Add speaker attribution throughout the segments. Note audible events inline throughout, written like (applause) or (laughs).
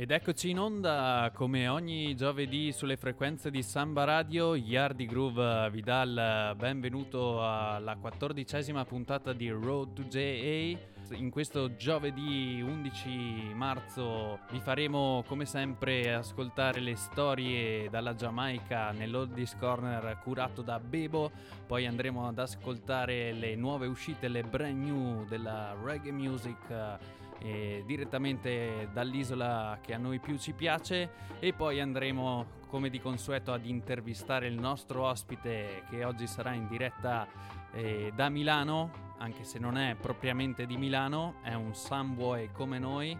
Speaker 1: Ed eccoci in onda come ogni giovedì sulle frequenze di Samba Radio, Yardi Groove vi dà il benvenuto alla quattordicesima puntata di Road to JA. In questo giovedì 11 marzo vi faremo come sempre ascoltare le storie dalla Giamaica nell'Oldies Corner curato da Bebo, poi andremo ad ascoltare le nuove uscite, le brand new della reggae music eh, direttamente dall'isola che a noi più ci piace e poi andremo come di consueto ad intervistare il nostro ospite che oggi sarà in diretta eh, da Milano, anche se non è propriamente di Milano, è un Sunboy come noi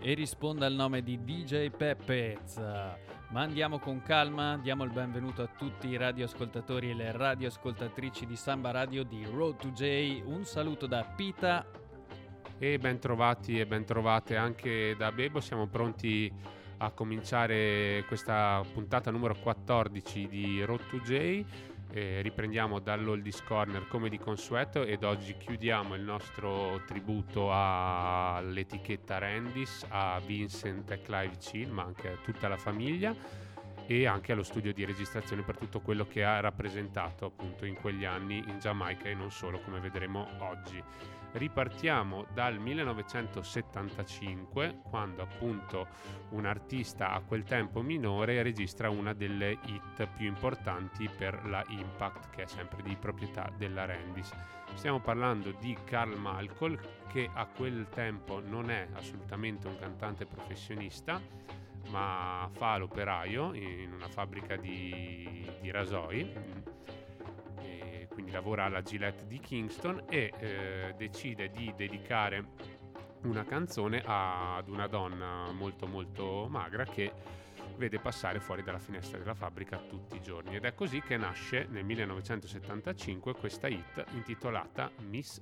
Speaker 1: e risponde al nome di DJ Peppez. Ma andiamo con calma, diamo il benvenuto a tutti i radioascoltatori e le radioascoltatrici di Samba Radio di Road to J. Un saluto da Pita
Speaker 2: e ben trovati e ben trovate anche da Bebo. Siamo pronti a cominciare questa puntata numero 14 di Road to J. Eh, riprendiamo dall'Oldies Corner come di consueto ed oggi chiudiamo il nostro tributo all'etichetta Randis, a Vincent e Clive Chill, ma anche a tutta la famiglia e anche allo studio di registrazione per tutto quello che ha rappresentato appunto in quegli anni in Giamaica e non solo come vedremo oggi. Ripartiamo dal 1975, quando appunto un artista a quel tempo minore registra una delle hit più importanti per la Impact, che è sempre di proprietà della Randis. Stiamo parlando di Carl Malcolm, che a quel tempo non è assolutamente un cantante professionista, ma fa l'operaio in una fabbrica di, di rasoi quindi lavora alla Gillette di Kingston e eh, decide di dedicare una canzone ad una donna molto molto magra che vede passare fuori dalla finestra della fabbrica tutti i giorni. Ed è così che nasce nel 1975 questa hit intitolata Miss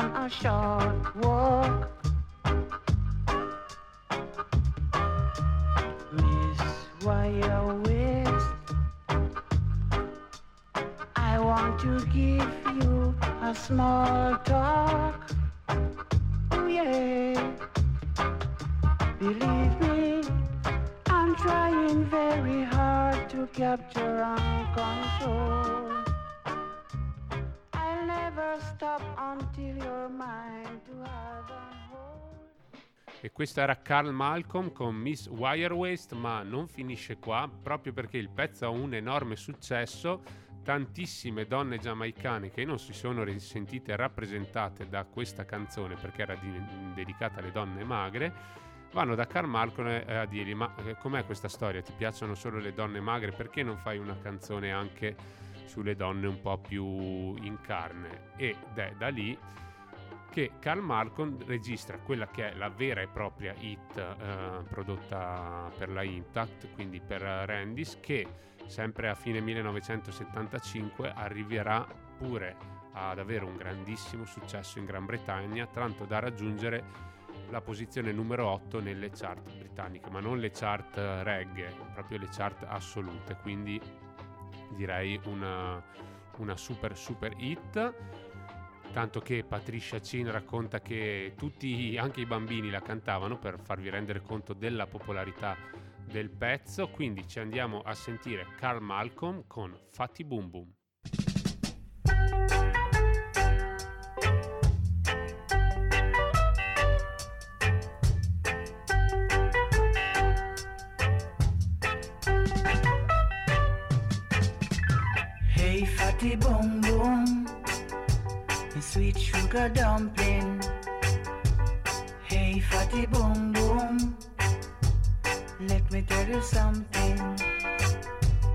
Speaker 2: on a short walk. Questo era Carl Malcolm con Miss Wire Waste, ma non finisce qua, proprio perché il pezzo ha un enorme successo. Tantissime donne giamaicane che non si sono sentite rappresentate da questa canzone perché era di- dedicata alle donne magre, vanno da Carl Malcolm a dirgli ma eh, com'è questa storia? Ti piacciono solo le donne magre? Perché non fai una canzone anche sulle donne un po' più in carne? Ed è da lì che Carl Malcolm registra quella che è la vera e propria hit eh, prodotta per la Intact, quindi per Randis, che sempre a fine 1975 arriverà pure ad avere un grandissimo successo in Gran Bretagna, tanto da raggiungere la posizione numero 8 nelle chart britanniche, ma non le chart reggae, proprio le chart assolute, quindi direi una, una super super hit. Tanto che Patricia Chin racconta che tutti, anche i bambini, la cantavano per farvi rendere conto della popolarità del pezzo. Quindi ci andiamo a sentire Carl Malcolm con Fatti Boom Boom.
Speaker 3: Hey, fatty boom boom, sweet sugar dumpling. Hey, fatty boom boom, let me tell you something.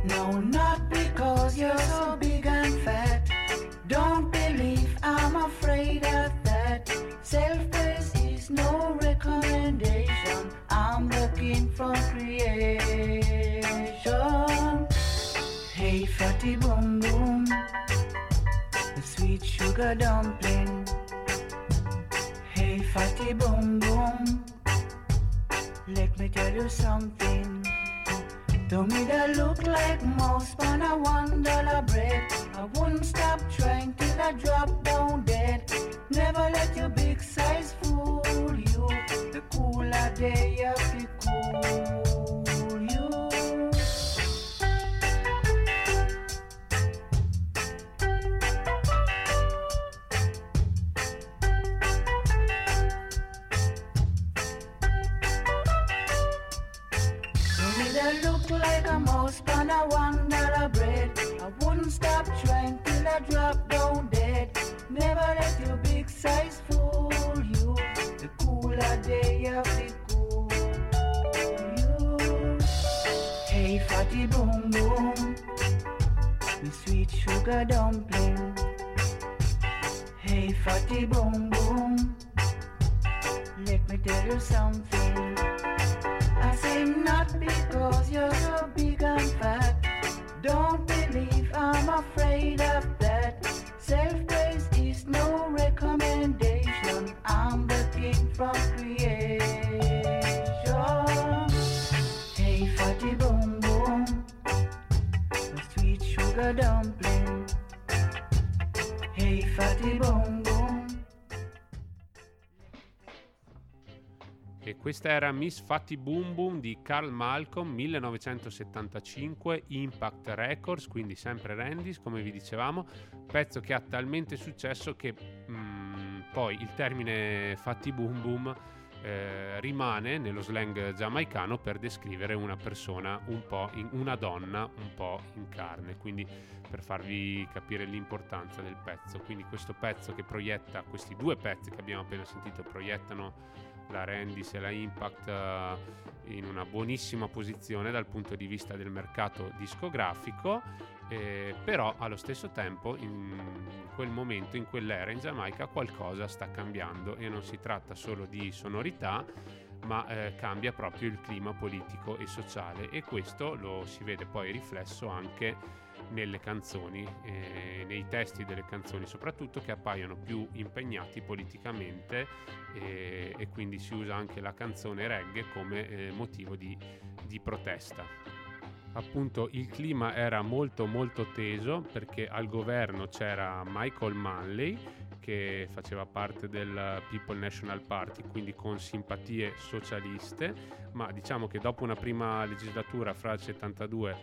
Speaker 3: No, not because you're so big and fat. Don't believe I'm afraid of that. Self praise is no recommendation. I'm looking for sugar dumpling. Hey, fatty boom boom, let me tell you something. To me that look like mouse on a one dollar bread.
Speaker 2: E questa era Miss Fatti Boom Boom di Carl Malcolm 1975 Impact Records, quindi sempre Randy's come vi dicevamo, pezzo che ha talmente successo che mm, poi il termine Fatti Boom Boom eh, rimane nello slang giamaicano per descrivere una persona un po' in, una donna un po' in carne, quindi per farvi capire l'importanza del pezzo. Quindi questo pezzo che proietta, questi due pezzi che abbiamo appena sentito proiettano la Randis e la Impact eh, in una buonissima posizione dal punto di vista del mercato discografico, eh, però allo stesso tempo in quel momento, in quell'era in Giamaica qualcosa sta cambiando e non si tratta solo di sonorità, ma eh, cambia proprio il clima politico e sociale e questo lo si vede poi riflesso anche nelle canzoni, eh, nei testi delle canzoni soprattutto che appaiono più impegnati politicamente eh, e quindi si usa anche la canzone reggae come eh, motivo di, di protesta. Appunto il clima era molto molto teso perché al governo c'era Michael Manley che faceva parte del People National Party, quindi con simpatie socialiste, ma diciamo che dopo una prima legislatura fra il 72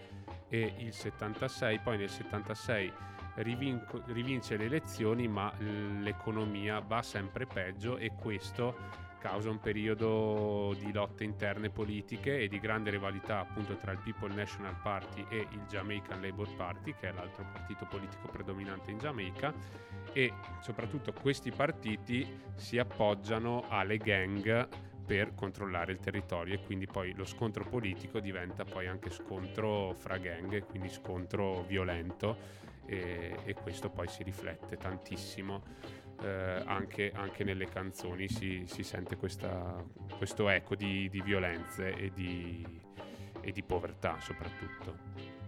Speaker 2: e il 76, poi nel 76 rivinco- rivince le elezioni, ma l'economia va sempre peggio e questo causa un periodo di lotte interne politiche e di grande rivalità appunto tra il People National Party e il Jamaican Labour Party, che è l'altro partito politico predominante in Giamaica, e soprattutto questi partiti si appoggiano alle gang per controllare il territorio e quindi poi lo scontro politico diventa poi anche scontro fra gang, quindi scontro violento e, e questo poi si riflette tantissimo eh, anche, anche, nelle canzoni, si, si sente questa, questo eco di, di violenze e di, e di povertà soprattutto.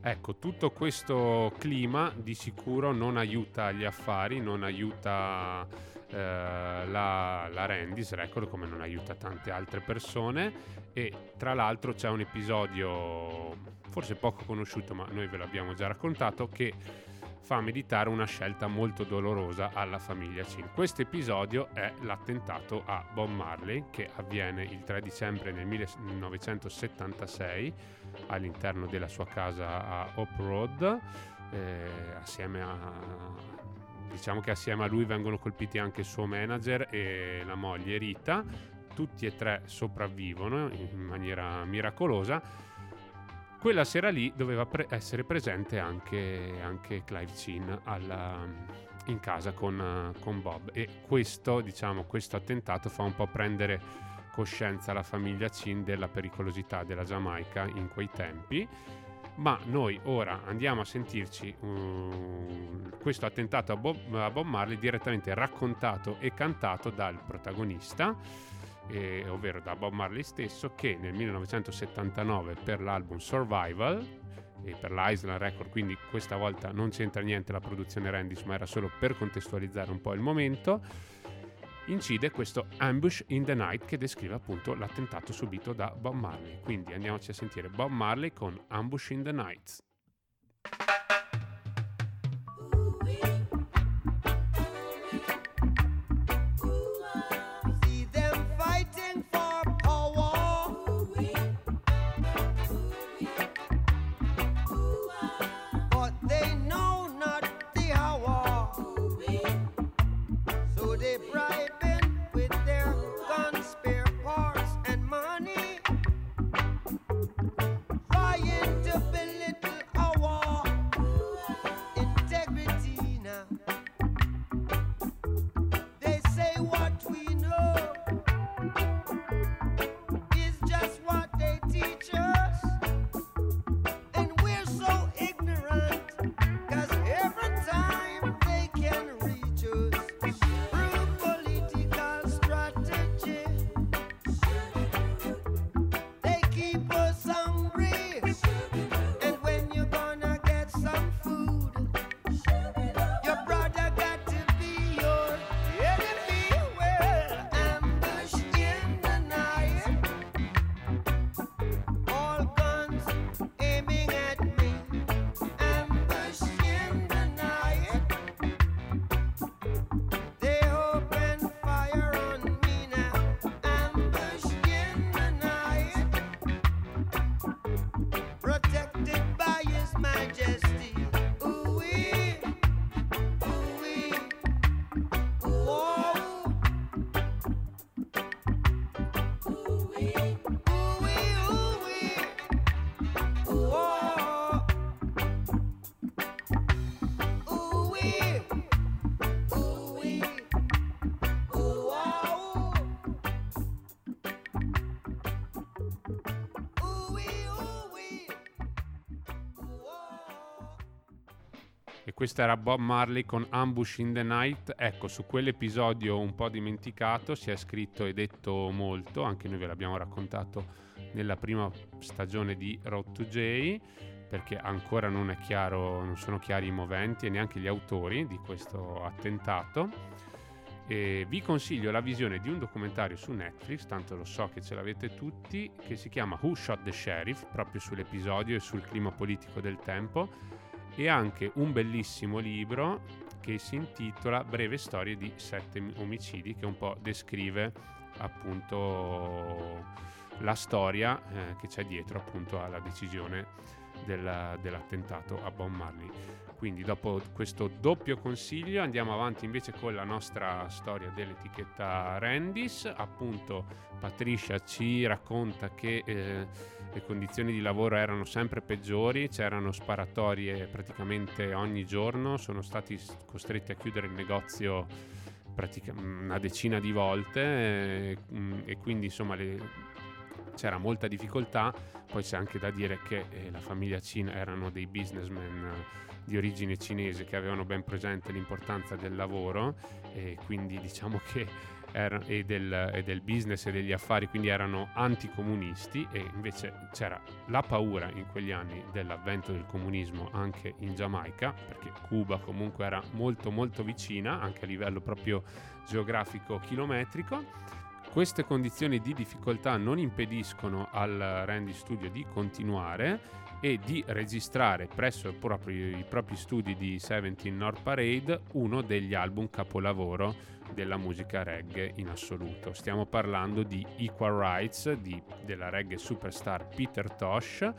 Speaker 2: Ecco, tutto questo clima di sicuro non aiuta gli affari, non aiuta eh, la, la Randys Record come non aiuta tante altre persone e tra l'altro c'è un episodio forse poco conosciuto ma noi ve l'abbiamo già raccontato che fa meditare una scelta molto dolorosa alla famiglia Chin. Questo episodio è l'attentato a Bob Marley che avviene il 3 dicembre del 1976 all'interno della sua casa a Hope Road eh, assieme a diciamo che assieme a lui vengono colpiti anche il suo manager e la moglie Rita, tutti e tre sopravvivono in maniera miracolosa. Quella sera lì doveva pre- essere presente anche, anche Clive Chin alla, in casa con, con, Bob. E questo, diciamo, questo attentato fa un po' prendere coscienza alla famiglia Chin della pericolosità della Giamaica in quei tempi. Ma noi ora andiamo a sentirci um, questo attentato a Bob, a Bob, Marley direttamente raccontato e cantato dal protagonista, eh, ovvero da Bob Marley stesso, che nel 1979 per l'album Survival e per l'Island Record, quindi questa volta non c'entra niente la produzione Randis, ma era solo per contestualizzare un po' il momento incide questo Ambush in the Night che descrive appunto l'attentato subito da Bob Marley. Quindi andiamoci a sentire Bob Marley con Ambush in the Night. Questo era Bob Marley con Ambush in the Night. Ecco, su quell'episodio un po' dimenticato si è scritto e detto molto, anche noi ve l'abbiamo raccontato nella prima stagione di Road to J, perché ancora non, chiaro, non sono chiari i moventi e neanche gli autori di questo attentato. E vi consiglio la visione di un documentario su Netflix, tanto lo so che ce l'avete tutti, che si chiama Who Shot the Sheriff, proprio sull'episodio e sul clima politico del tempo e anche un bellissimo libro che si intitola Breve storie di sette omicidi che un po' descrive appunto la storia eh, che c'è dietro appunto alla decisione della, dell'attentato a Bob Marley. Quindi dopo questo doppio consiglio andiamo avanti invece con la nostra storia dell'etichetta Randis. Appunto Patricia ci racconta che eh, le condizioni di lavoro erano sempre peggiori, c'erano sparatorie praticamente ogni giorno, sono stati costretti a chiudere il negozio una decina di volte e, mm, e quindi insomma le, c'era molta difficoltà, poi c'è anche da dire che eh, la famiglia Cina erano dei businessmen eh, di origine cinese che avevano ben presente l'importanza del lavoro e quindi diciamo che era, e, del, e, del, business e degli affari, quindi erano anticomunisti e invece c'era la paura in quegli anni dell'avvento del comunismo anche in Giamaica, perché Cuba comunque era molto molto vicina anche a livello proprio geografico chilometrico. Queste condizioni di difficoltà non impediscono al Randy Studio di continuare e di registrare presso proprio i propri studi di Seventeen North Parade uno degli album capolavoro della musica reggae in assoluto. Stiamo parlando di Equal Rights di, della reggae superstar Peter Tosh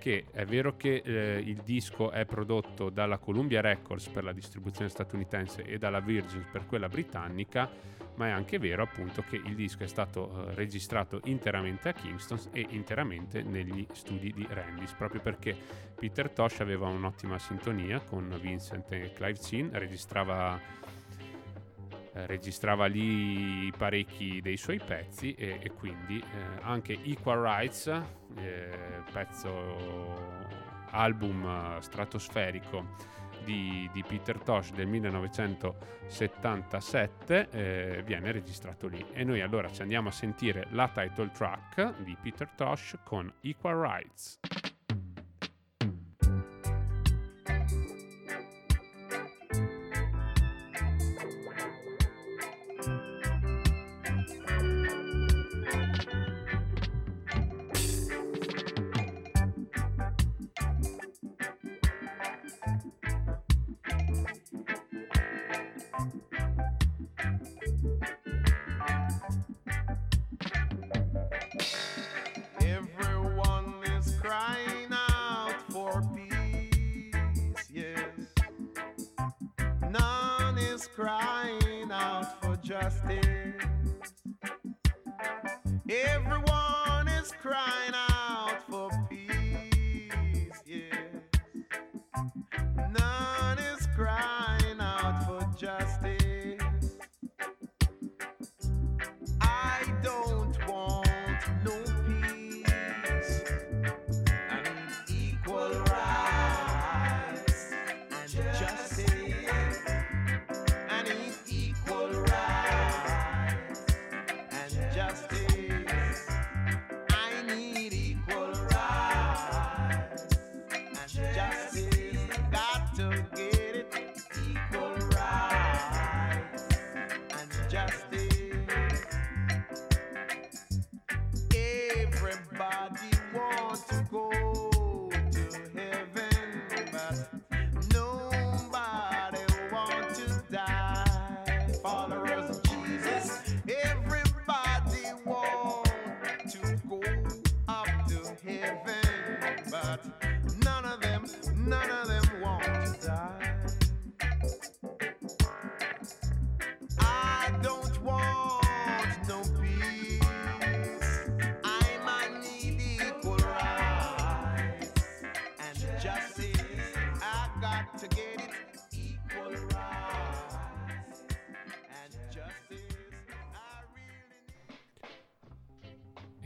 Speaker 2: che è vero che eh, il disco è prodotto dalla Columbia Records per la distribuzione statunitense e dalla Virgin per quella britannica, ma è anche vero appunto che il disco è stato eh, registrato interamente a Kingston e interamente negli studi di Randys, proprio perché Peter Tosh aveva un'ottima sintonia con Vincent e Clive Chin, registrava eh, registrava lì parecchi dei suoi pezzi e, e quindi eh, anche Equal Rights, eh, pezzo album stratosferico di, di, Peter Tosh del 1977 eh, viene registrato lì e noi allora ci andiamo a sentire la title track di Peter Tosh con Equal Rights.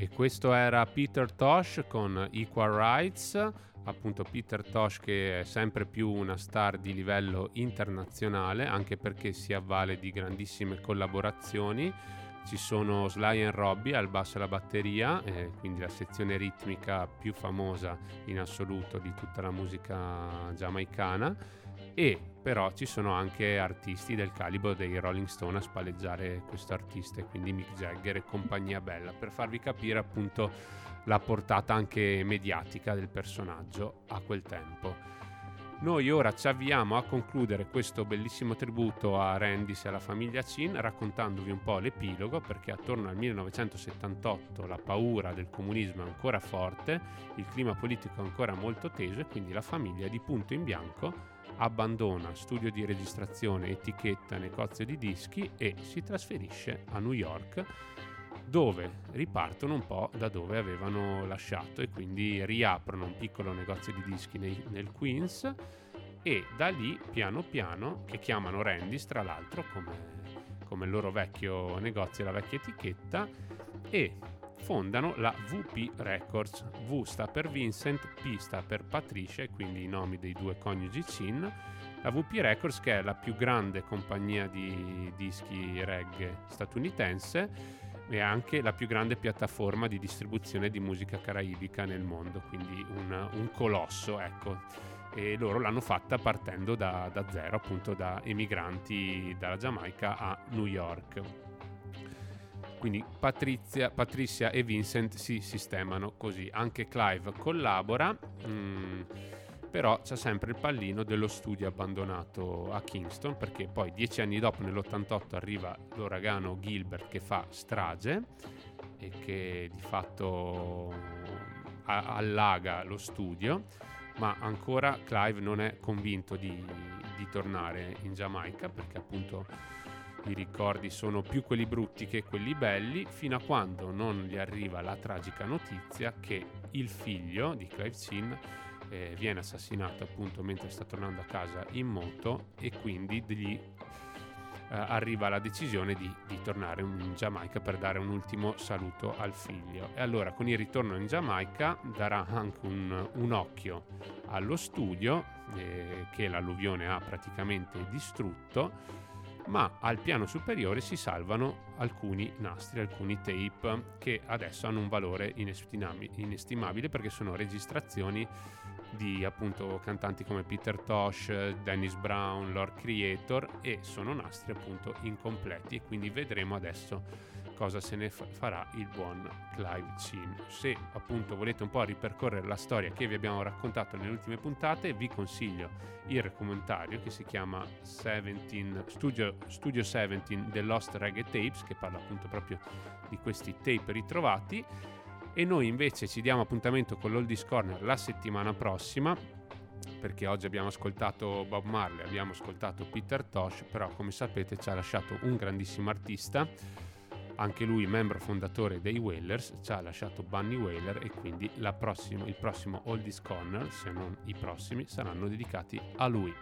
Speaker 2: Questo era Peter Tosh con Equal Rights, appunto Peter Tosh che è sempre più una star di livello internazionale, anche perché si avvale di grandissime collaborazioni. Ci sono Sly and Robbie al basso e alla batteria, eh, quindi la sezione ritmica più famosa in assoluto di tutta la musica giamaicana e però ci sono anche artisti del calibro dei Rolling Stone a spalleggiare questo artista quindi Mick Jagger e compagnia bella per farvi capire appunto la portata anche mediatica del personaggio a quel tempo. Noi ora ci avviamo a concludere questo bellissimo tributo a Randis e alla famiglia Chin raccontandovi un po' l'epilogo perché attorno al 1978 la paura del comunismo è ancora forte, il clima politico è ancora molto teso e quindi la famiglia di punto in bianco abbandona studio di registrazione, etichetta, negozio di dischi e si trasferisce a New York dove ripartono un po' da dove avevano lasciato e quindi riaprono un piccolo negozio di dischi nei, nel Queens e da lì piano piano, che chiamano Randy's tra l'altro come, come il loro vecchio negozio, la vecchia etichetta, e fondano la VP Records. V sta per Vincent, P sta per Patricia, quindi i nomi dei due coniugi Chin. La VP Records che è la più grande compagnia di dischi reggae statunitense e anche la più grande piattaforma di distribuzione di musica caraibica nel mondo, quindi un, un colosso, ecco. E loro l'hanno fatta partendo da, da zero, appunto da emigranti dalla Giamaica a New York. Quindi Patrizia, Patricia e Vincent si sistemano così. Anche Clive collabora. Mm, però c'è sempre il pallino dello studio abbandonato a Kingston perché poi dieci anni dopo nell'88 arriva l'uragano Gilbert che fa strage e che di fatto allaga lo studio ma ancora Clive non è convinto di, di tornare in Giamaica perché appunto i ricordi sono più quelli brutti che quelli belli, fino a quando non gli arriva la tragica notizia che il figlio di Clive Chin eh, viene assassinato appunto mentre sta tornando a casa in moto e quindi gli eh, arriva la decisione di, di, tornare in Giamaica per dare un ultimo saluto al figlio. E allora con il ritorno in Giamaica darà anche un, un occhio allo studio eh, che l'alluvione ha praticamente distrutto ma al piano superiore si salvano alcuni nastri, alcuni tape che adesso hanno un valore inestimabile perché sono registrazioni di appunto cantanti come Peter Tosh, Dennis Brown, Lord Creator e sono nastri appunto incompleti e quindi vedremo adesso cosa se ne farà il buon Clive Chin. Se appunto volete un po' ripercorrere la storia che vi abbiamo raccontato nelle ultime puntate, vi consiglio il documentario che si chiama 17, Studio, Studio 17 The Lost Reggae Tapes, che parla appunto proprio di questi tape ritrovati. E noi invece ci diamo appuntamento con l'Oldies Corner la settimana prossima perché oggi abbiamo ascoltato Bob Marley, abbiamo ascoltato Peter Tosh, però come sapete ci ha lasciato un grandissimo artista anche lui membro fondatore dei Whalers, ci ha lasciato Bunny Whaler e quindi prossima, il prossimo Oldies Corner, se non i prossimi, saranno dedicati a lui.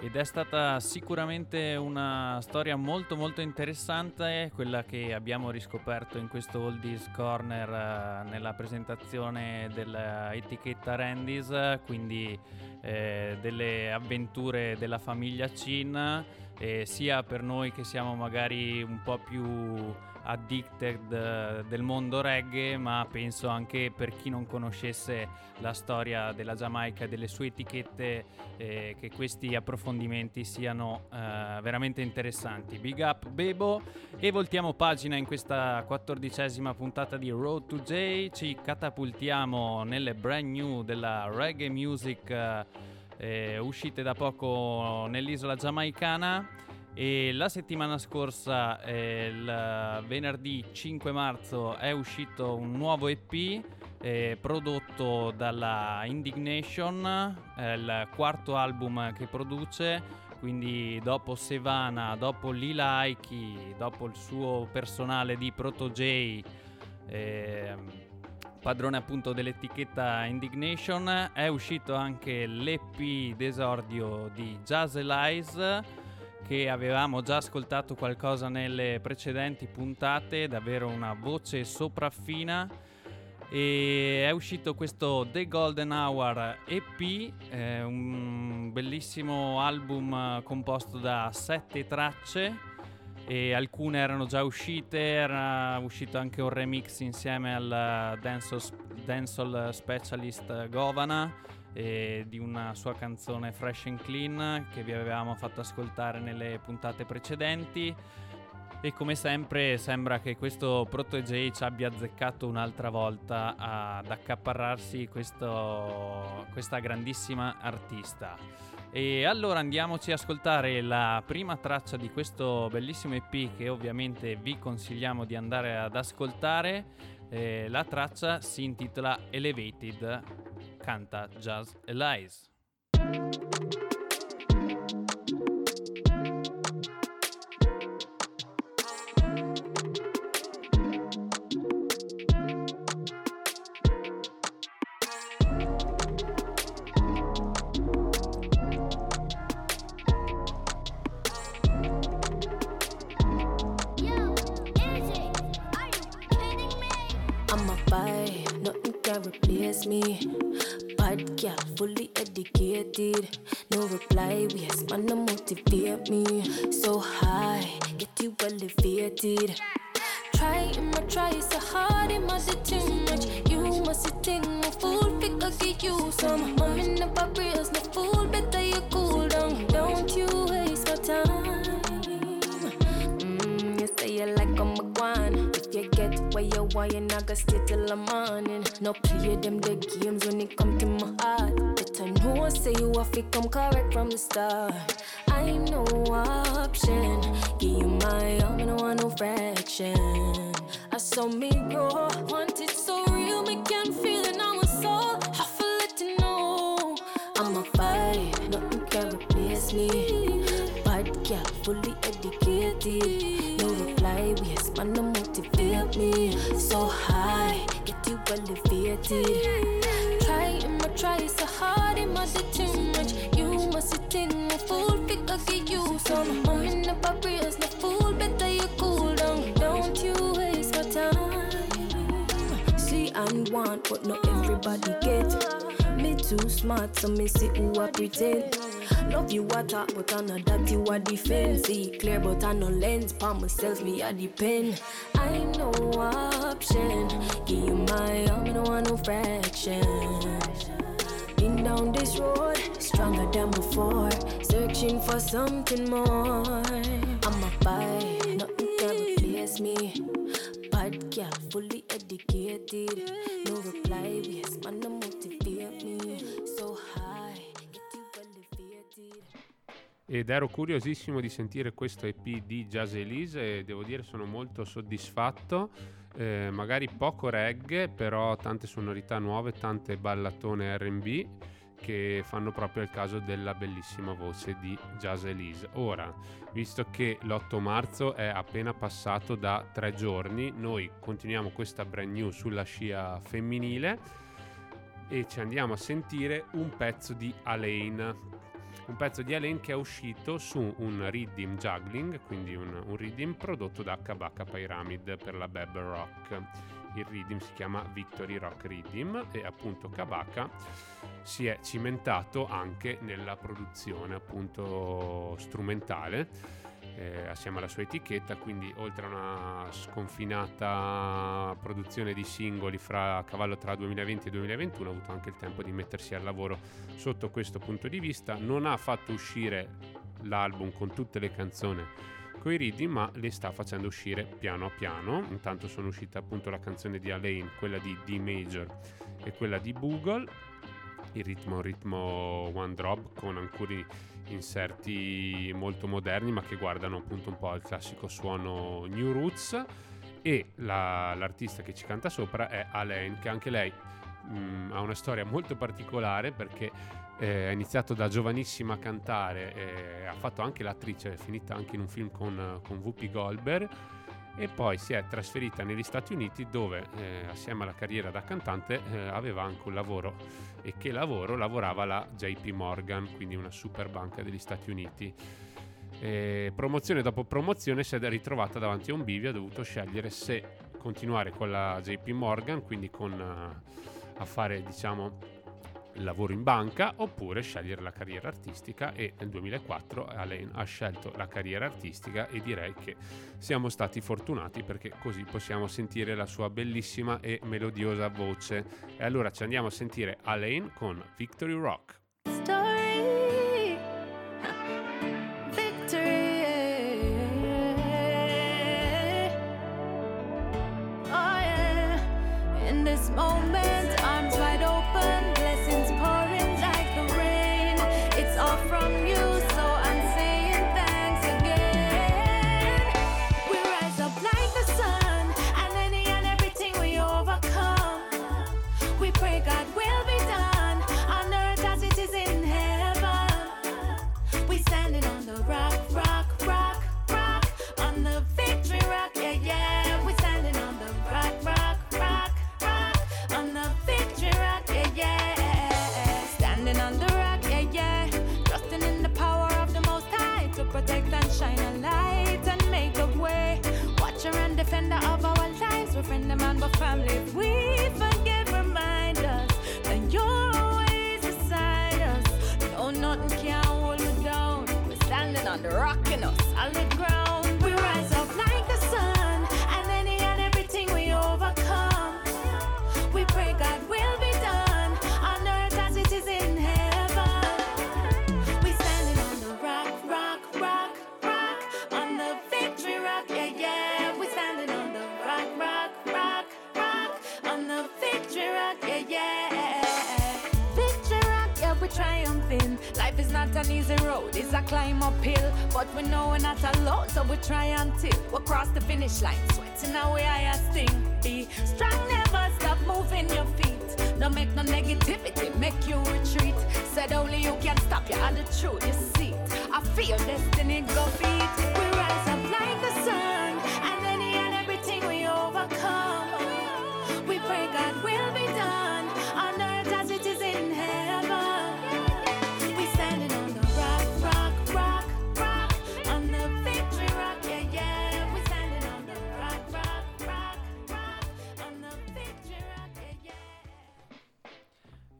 Speaker 1: Ed è stata sicuramente una storia molto molto interessante, quella che abbiamo riscoperto in questo Oldies Corner eh, nella presentazione dell'etichetta Randy's, quindi eh, delle avventure della famiglia Chin eh, sia per noi che siamo magari un po' più addicted eh, del mondo reggae, ma penso anche per chi non conoscesse la storia della Giamaica e delle sue etichette, eh, che questi approfondimenti siano eh, veramente interessanti. Big up Bebo e voltiamo pagina in questa quattordicesima puntata di Road to J, ci catapultiamo nelle brand new della reggae music eh, eh, uscite da poco nell'isola giamaicana e la settimana scorsa, eh, il venerdì 5 marzo, è uscito un nuovo EP eh, prodotto dalla Indignation, il quarto album che produce. Quindi dopo Sevana, dopo Lila Aiki, dopo il suo personale di Proto J, eh, padrone appunto dell'etichetta Indignation, è uscito anche l'EP d'esordio di Jazz Lies che avevamo già ascoltato qualcosa nelle precedenti puntate, davvero una voce sopraffina. E è uscito questo The Golden Hour EP, eh, un bellissimo album composto da sette tracce e alcune erano già uscite, era uscito anche un remix insieme al dancehall, specialist Govana di una sua canzone Fresh and Clean che vi avevamo fatto ascoltare nelle puntate precedenti. E come sempre sembra che questo Proto J ci abbia azzeccato un'altra volta ad accaparrarsi questo, questa grandissima artista. E allora andiamoci ad ascoltare la prima traccia di questo bellissimo EP che ovviamente vi consigliamo di andare ad ascoltare. Eh, la traccia si intitola Elevated, canta Jazz against me.
Speaker 4: Bad girl, fully educated. No reply, we has man to motivate me. So high, get you elevated. Try in my try so hard, it must be too much. You must think no fool, pick get you some. I'm in the barriers, no fool, but get where you want, you're not gonna stay till the morning. No play them the games when it come to my heart. But I know, I say you have to come correct from the start. I ain't no option. Give you my all, I don't want no fraction. I saw me grow, want it so real, me can feel it now my soul. I feel it to know. I'm a fight, nothing can replace me. Bad girl, fully educated. No reply, we yes, man, no motivate me. So high, get you elevated. Try, I'ma try so hard, it must be too much. You must sit in a fool, a get you some. I'm in the papers, no fool, better you cool down. Don't you waste my time. See and want, but not everybody get. Too smart, so me see who I pretend. Love you I talk, but I know that you are defend. See clear, but I no lens. Pa myself, me I depend. I no option. Give you my all, me don't want no fraction. Been down this road, stronger than before. Searching for something more. I'm a fight, nothing can replace me. Girl, fully educated. No reply, yes, man, no
Speaker 2: Ed ero curiosissimo di sentire questo EP di Jazz Elise e devo dire sono molto soddisfatto. Eh, magari poco reggae, però tante sonorità nuove, tante ballatone RB che fanno proprio il caso della bellissima voce di Jazz Elise. Ora, visto che l'8 marzo è appena passato da tre giorni, noi continuiamo questa brand new sulla scia femminile e ci andiamo a sentire un pezzo di Alain. Un pezzo di Alain che è uscito su un Riddim Juggling, quindi un, un Riddim prodotto da Kabaka Pyramid per la Beb Rock. Il Riddim si chiama Victory Rock Riddim e appunto Kabaka si è cimentato anche nella produzione appunto strumentale eh, assieme alla sua etichetta, quindi oltre a una sconfinata produzione di singoli fra a cavallo tra 2020 e 2021 ha avuto anche il tempo di mettersi al lavoro sotto questo punto di vista, non ha fatto uscire l'album con tutte le canzoni coi ridi ma le sta facendo uscire piano piano. Intanto sono uscite appunto la canzone di Alain quella di D major e quella di Google il ritmo ritmo one drop con alcuni inserti molto moderni ma che guardano appunto un po' al classico suono new roots. E la- l'artista che ci canta sopra è Alain che anche lei mh, ha una storia molto particolare perché eh, ha iniziato da giovanissima a cantare eh, ha fatto anche l'attrice è finita anche in un film con, con Whoopi Goldberg e poi si è trasferita negli Stati Uniti dove eh, assieme alla carriera da cantante eh, aveva anche un lavoro e che lavoro lavorava alla JP Morgan, quindi una super banca degli Stati Uniti. E promozione dopo promozione si è ritrovata davanti a un bivio, ha dovuto scegliere se continuare con la JP Morgan, quindi con, eh, a fare diciamo lavoro in banca oppure scegliere la carriera artistica e nel 2004 Alain ha scelto la carriera artistica e direi che siamo stati fortunati perché così possiamo sentire la sua bellissima e melodiosa voce. E allora ci andiamo a sentire Alain con Victory Rock
Speaker 4: friend, a man, but family. If we forget, remind us that you're always beside us. No, nothing can hold us down. We're standing on the rock in us.
Speaker 5: Not an easy road, it's a climb uphill. But we know we're not alone, so we try until we cross the finish line. Sweating away, I sting. Be strong, never stop moving your feet. Don't make no negativity, make you retreat. Said only you can stop you, and the truth, you see. I feel destiny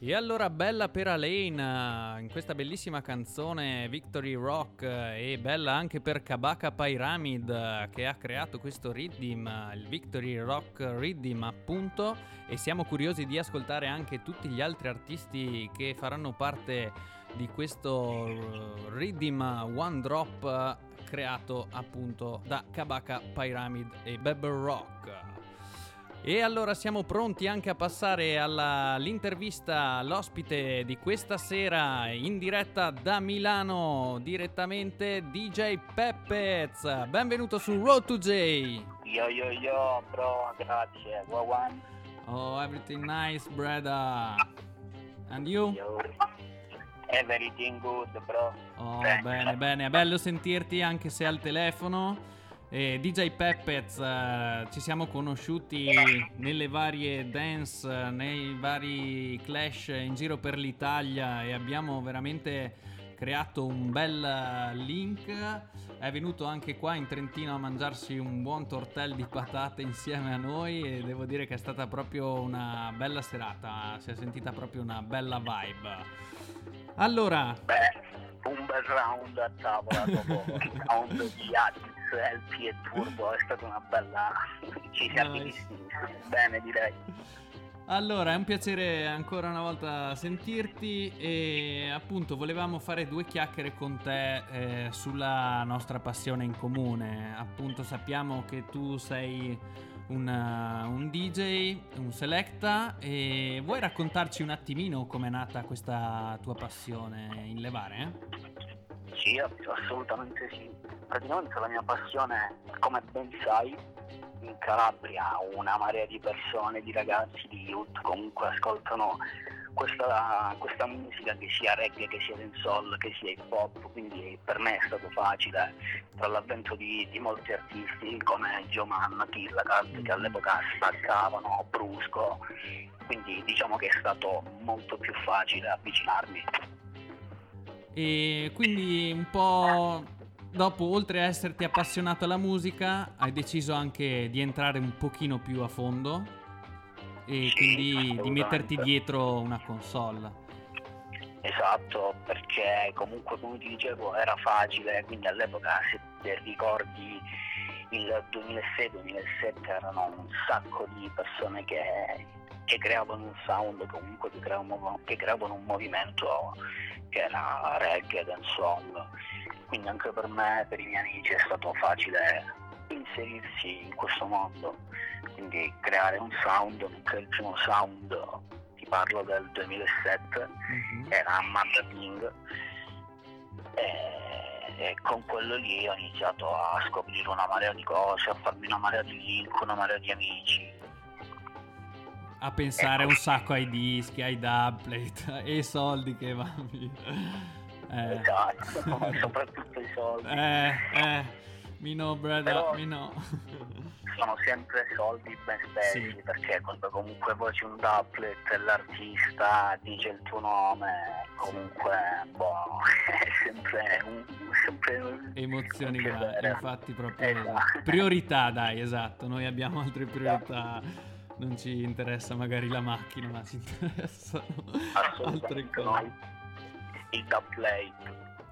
Speaker 1: E allora bella per Alain eh, in questa bellissima canzone Victory Rock eh, e bella anche per Kabaka Pyramid eh, che ha creato questo rhythm, il Victory Rock Rhythm appunto e siamo curiosi di ascoltare anche tutti gli altri artisti che faranno parte di questo rhythm One Drop creato appunto da Kabaka Pyramid e Bebel Rock. E allora siamo pronti anche a passare all'intervista all'ospite di questa sera in diretta da Milano, direttamente DJ Peppez. Benvenuto su Road to J.
Speaker 6: Yo yo yo bro, grazie. Wawan.
Speaker 1: Oh, everything nice, brother. And you?
Speaker 6: Yo. Everything good bro.
Speaker 1: Oh, bene, bene, è bello sentirti anche se al telefono. Eh, DJ Peppez, eh, ci siamo conosciuti nelle varie dance, eh, nei vari clash in giro per l'Italia e abbiamo veramente creato un bel eh, link. È venuto anche qua in Trentino a mangiarsi un buon tortel di patate insieme a noi e devo dire che è stata proprio una bella serata, si è sentita proprio una bella vibe. Allora,
Speaker 6: Beh, un bel round a tavola dopo il round di Addis, LP e Turbo, è stata una bella... (laughs) ci siamo visti bene direi.
Speaker 1: Allora, è un piacere ancora una volta sentirti e appunto volevamo fare due chiacchiere con te eh, sulla nostra passione in comune. Appunto sappiamo che tu sei un, uh, un DJ, un selecta e vuoi raccontarci un attimino com'è nata questa tua passione in levare?
Speaker 6: Sì, assolutamente sì. Praticamente la mia passione, come ben sai, in Calabria una marea di persone, di ragazzi, di youth comunque ascoltano questa, questa musica che sia reggae, che sia dancehall, che sia hip hop, quindi per me è stato facile tra l'avvento di, di molti artisti come Joe Mann, Killacat che all'epoca staccavano, Brusco, quindi diciamo che è stato molto più facile avvicinarmi.
Speaker 1: E quindi un po' dopo, oltre a esserti appassionato alla musica, hai deciso anche di entrare un pochino più a fondo e
Speaker 6: Sì,
Speaker 1: quindi di metterti dietro una console.
Speaker 6: Esatto, perché comunque come ti dicevo era facile, quindi all'epoca se ti ricordi il 2006-2007 erano un sacco di persone che, che creavano un sound, comunque che creavano, che creavano un movimento che era reggae, dancehall, quindi anche per me, per i miei amici è stato facile inserirsi in questo mondo, quindi creare un sound, nonché il primo sound, ti parlo del 2007,
Speaker 1: Mhm.
Speaker 6: era Amanda King e, e con quello lì ho iniziato a scoprire una marea di cose, a farmi una marea di link, una marea di amici.
Speaker 1: A pensare un sacco ai dischi, ai dubplate e (laughs) ai soldi che vanno via. Eh,
Speaker 6: Esatto, (laughs) soprattutto i soldi.
Speaker 1: eh, eh, me know, brother, me know.
Speaker 6: Sono sempre soldi ben spesi
Speaker 1: Sì.
Speaker 6: perché quando comunque voci un doublet e l'artista dice il tuo nome, comunque boh, (laughs) è sempre un, sempre
Speaker 1: Emozioni
Speaker 6: un
Speaker 1: infatti proprio
Speaker 6: Esatto.
Speaker 1: priorità, dai, esatto. Noi abbiamo altre priorità. Non ci interessa magari la macchina, ma ci interessano altre cose.
Speaker 6: Il doublet.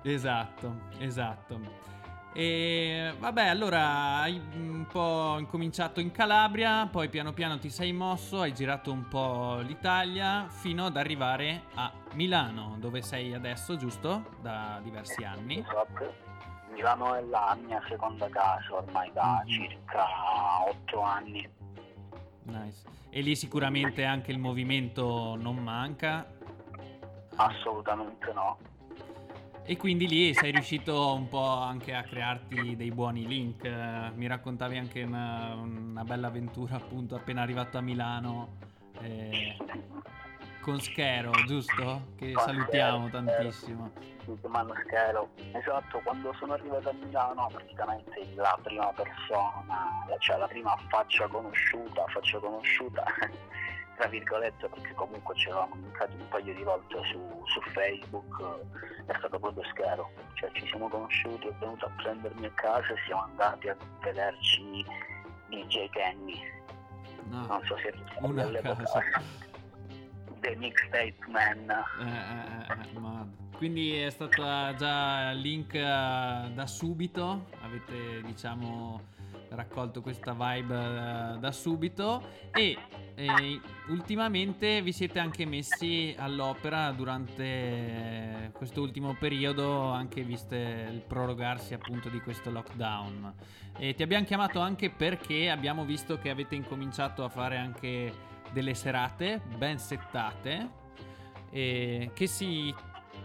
Speaker 1: Esatto, esatto. E vabbè, allora hai un po' incominciato in Calabria, poi piano piano ti sei mosso, hai girato un po' l'Italia fino ad arrivare a Milano, dove sei adesso, giusto? Da diversi anni.
Speaker 6: Esatto. Milano è la mia seconda casa ormai da
Speaker 1: Mhm.
Speaker 6: circa otto anni.
Speaker 1: Nice. E lì sicuramente anche il movimento non manca.
Speaker 6: Assolutamente no.
Speaker 1: E quindi lì sei riuscito un po' anche a crearti dei buoni link. Mi raccontavi anche una, una bella avventura appunto appena arrivato a Milano eh, con Schero, giusto? Che
Speaker 6: Con
Speaker 1: salutiamo
Speaker 6: Schero,
Speaker 1: tantissimo.
Speaker 6: Domando Schero. Esatto, quando sono arrivato a Milano praticamente la prima persona, cioè la prima faccia conosciuta, faccia conosciuta, (laughs) tra virgolette, perché comunque ci eravamo incontrati un paio di volte su, su Facebook, è stato proprio Schero. Cioè ci siamo conosciuti, è venuto a prendermi a casa e siamo andati a vederci DJ Kenny.
Speaker 1: No,
Speaker 6: Non so se
Speaker 1: una casa. (laughs)
Speaker 6: The Mixtape Man.
Speaker 1: Eh, eh, eh, ma- Quindi è stata già link eh, da subito, avete diciamo raccolto questa vibe eh, da subito e eh, ultimamente vi siete anche messi all'opera durante eh, questo ultimo periodo, anche viste il prorogarsi appunto di questo lockdown. E ti abbiamo chiamato anche perché abbiamo visto che avete incominciato a fare anche delle serate ben settate eh, che si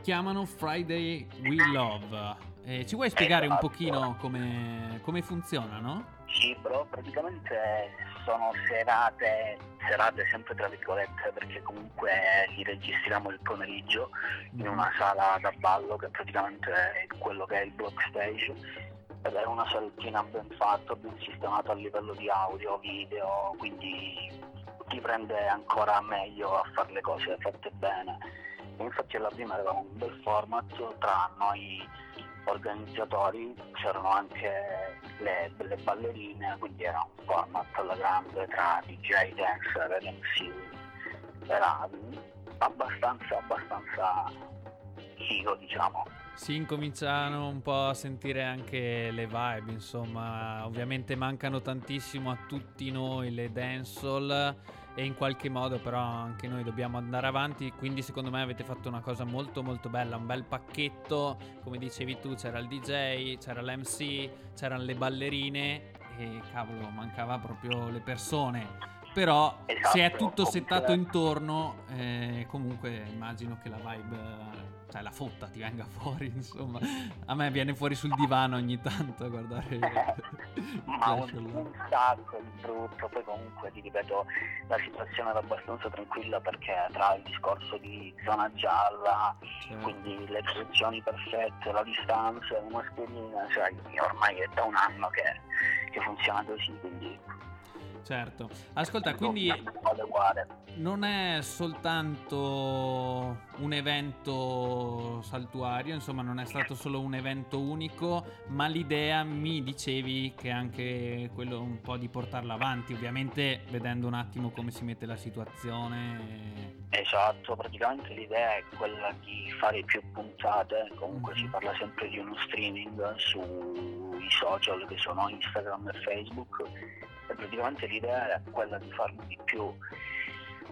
Speaker 1: chiamano Friday We Love. Eh, ci vuoi spiegare un
Speaker 6: Esatto.
Speaker 1: pochino come, come funzionano?
Speaker 6: Sì, bro, praticamente sono serate, serate sempre tra virgolette, perché comunque li registriamo il pomeriggio in una sala da ballo che praticamente è quello che è il block stage ed è una salettina ben fatta, ben sistemata a livello di audio, video, quindi ti prende ancora meglio a fare le cose fatte bene. E infatti alla prima avevamo un bel format tra noi organizzatori, c'erano anche le belle ballerine, quindi era un format alla grande tra DJ, dancer e MC. Era abbastanza, abbastanza figo, diciamo.
Speaker 1: Si incominciano un po' a sentire anche le vibe, insomma, ovviamente mancano tantissimo a tutti noi le dancehall e in qualche modo però anche noi dobbiamo andare avanti, quindi secondo me avete fatto una cosa molto molto bella, un bel pacchetto, come dicevi tu, c'era il DJ, c'era l'MC, c'erano le ballerine. E cavolo, mancava proprio le persone. Però
Speaker 6: Esatto,
Speaker 1: se è tutto
Speaker 6: comunque-
Speaker 1: settato intorno, eh, comunque immagino che la vibe, cioè la fotta ti venga (laughs) fuori, insomma. A me viene fuori sul divano ogni tanto a guardare (laughs)
Speaker 6: Ma
Speaker 1: Flash
Speaker 6: un, un sacco di brutto, poi comunque ti ripeto la situazione era abbastanza tranquilla perché tra il discorso di zona gialla,
Speaker 1: Certo.
Speaker 6: quindi le posizioni perfette, la distanza, la mascherina, cioè ormai è da un anno che, che funziona così, quindi
Speaker 1: Certo. Ascolta, quindi non è soltanto un evento saltuario, insomma non è stato solo un evento unico, ma l'idea mi dicevi che è anche quello un po' di portarla avanti, ovviamente vedendo un attimo come si mette la situazione.
Speaker 6: Esatto, praticamente l'idea è quella di fare più puntate, comunque
Speaker 1: Mhm.
Speaker 6: si parla sempre di uno streaming sui social che sono Instagram e Facebook praticamente l'idea è quella di farne di più,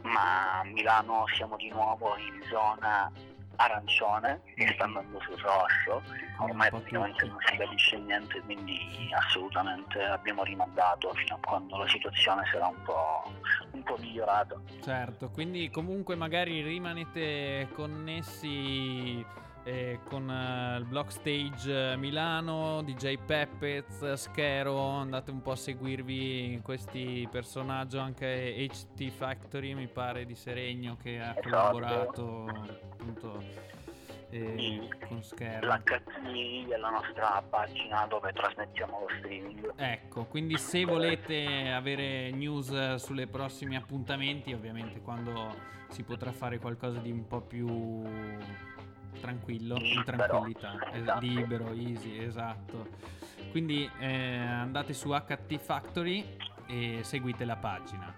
Speaker 6: ma a Milano siamo di nuovo in zona arancione che sta andando sul rosso, ormai
Speaker 1: po'
Speaker 6: praticamente non si capisce niente, quindi assolutamente abbiamo rimandato fino a quando la situazione sarà un po', un po' migliorata.
Speaker 1: Certo, quindi comunque magari rimanete connessi eh, con eh, il Block Stage eh, Milano, DJ Peppez, Schero, andate un po' a seguirvi questi personaggi, anche HT Factory mi pare di Seregno che ha
Speaker 6: Esatto.
Speaker 1: collaborato appunto eh, con Schero.
Speaker 6: l'HT è la nostra pagina dove trasmettiamo lo streaming.
Speaker 1: Ecco, quindi se volete avere news eh, sulle prossimi appuntamenti, ovviamente quando si potrà fare qualcosa di un po' più tranquillo, in tranquillità, es-
Speaker 6: esatto.
Speaker 1: libero, easy, esatto. Quindi eh, andate su HT Factory e seguite la pagina.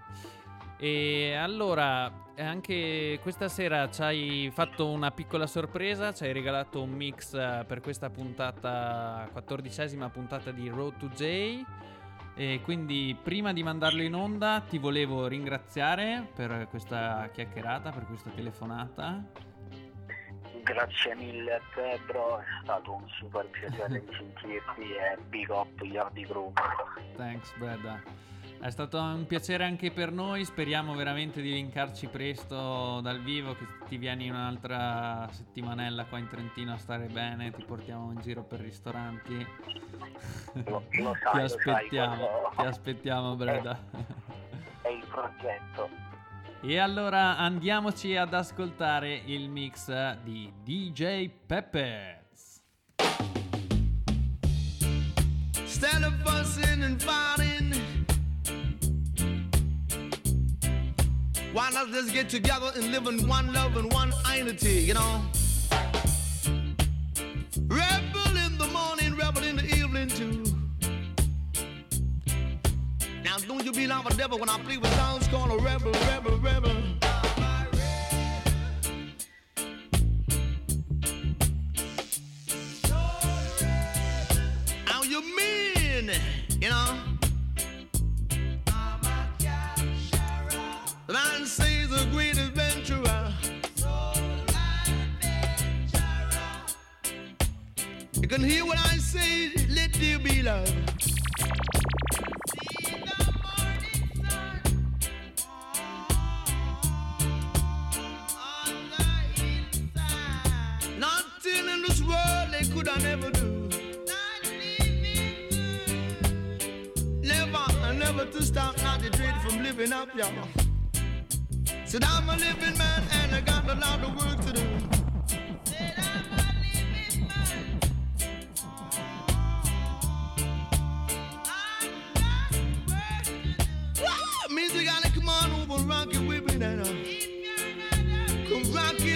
Speaker 1: E allora, eh, anche questa sera ci hai fatto una piccola sorpresa, ci hai regalato un mix eh, per questa puntata, quattordicesima puntata di Road to J. E quindi prima di mandarlo in onda ti volevo ringraziare per questa chiacchierata, per questa telefonata.
Speaker 6: Grazie mille a te bro, è stato un super piacere (laughs) sentirti e big up Yardi Group.
Speaker 1: Thanks, Breda. È stato un piacere anche per noi, speriamo veramente di linkarci presto dal vivo, che ti vieni un'altra settimanella qua in Trentino a stare bene, ti portiamo in giro per ristoranti.
Speaker 6: Lo, lo (laughs) sai,
Speaker 1: ti
Speaker 6: lo
Speaker 1: aspettiamo,
Speaker 6: sai, quando-
Speaker 1: ti aspettiamo Breda.
Speaker 6: È il progetto.
Speaker 1: E allora andiamoci ad ascoltare il mix di DJ Peppers.
Speaker 7: Instead of fussing and fighting, why not just get together and live in one love and one unity, you know? Rebel in the morning, rebel in the evening too. Now don't you be like a devil when I play with songs called a rebel, rebel, rebel. How you mean, you know? Man says the great adventurer. You can hear what I say, let there be love. Rock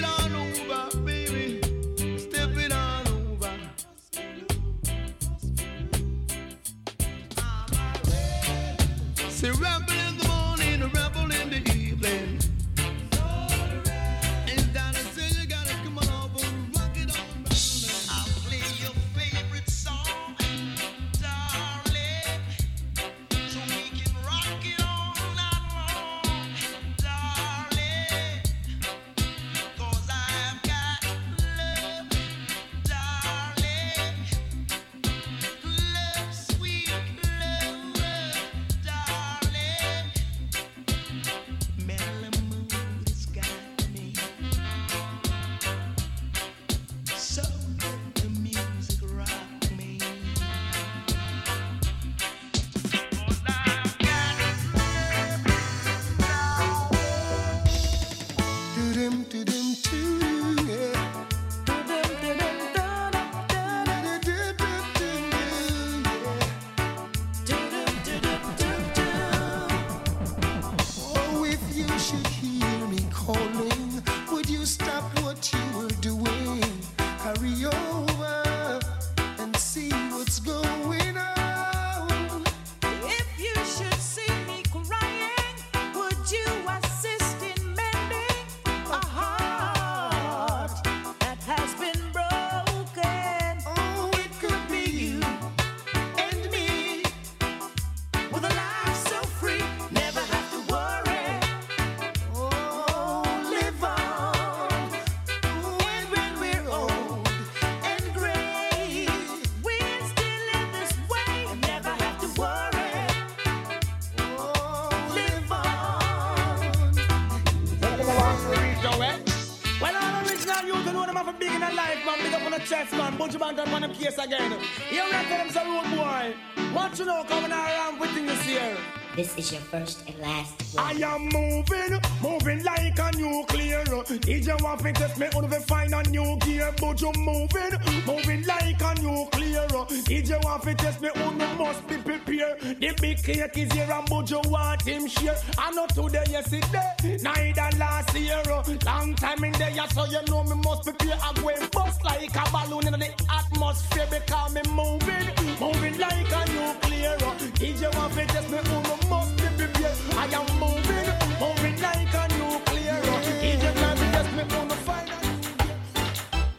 Speaker 8: Big up on the chest, man. Bunch of man done on them case again. Here we are tell them some road boy. What you know coming around with things here?
Speaker 9: This is your first and last
Speaker 8: I am moving, moving like a nuclear. DJ want to test me on find a new gear, but you moving, moving like a nuclear. DJ want to test me on must be prepared. The big cake is here and but you want him share. I know today, yesterday, neither last year. Long time in there, so you know me must prepare. I'm going bust like a balloon in the atmosphere because me moving, moving like a nuclear. DJ want to test me on must be prepared. I am moving, moving like a nuclear. DJ want to test me on the final.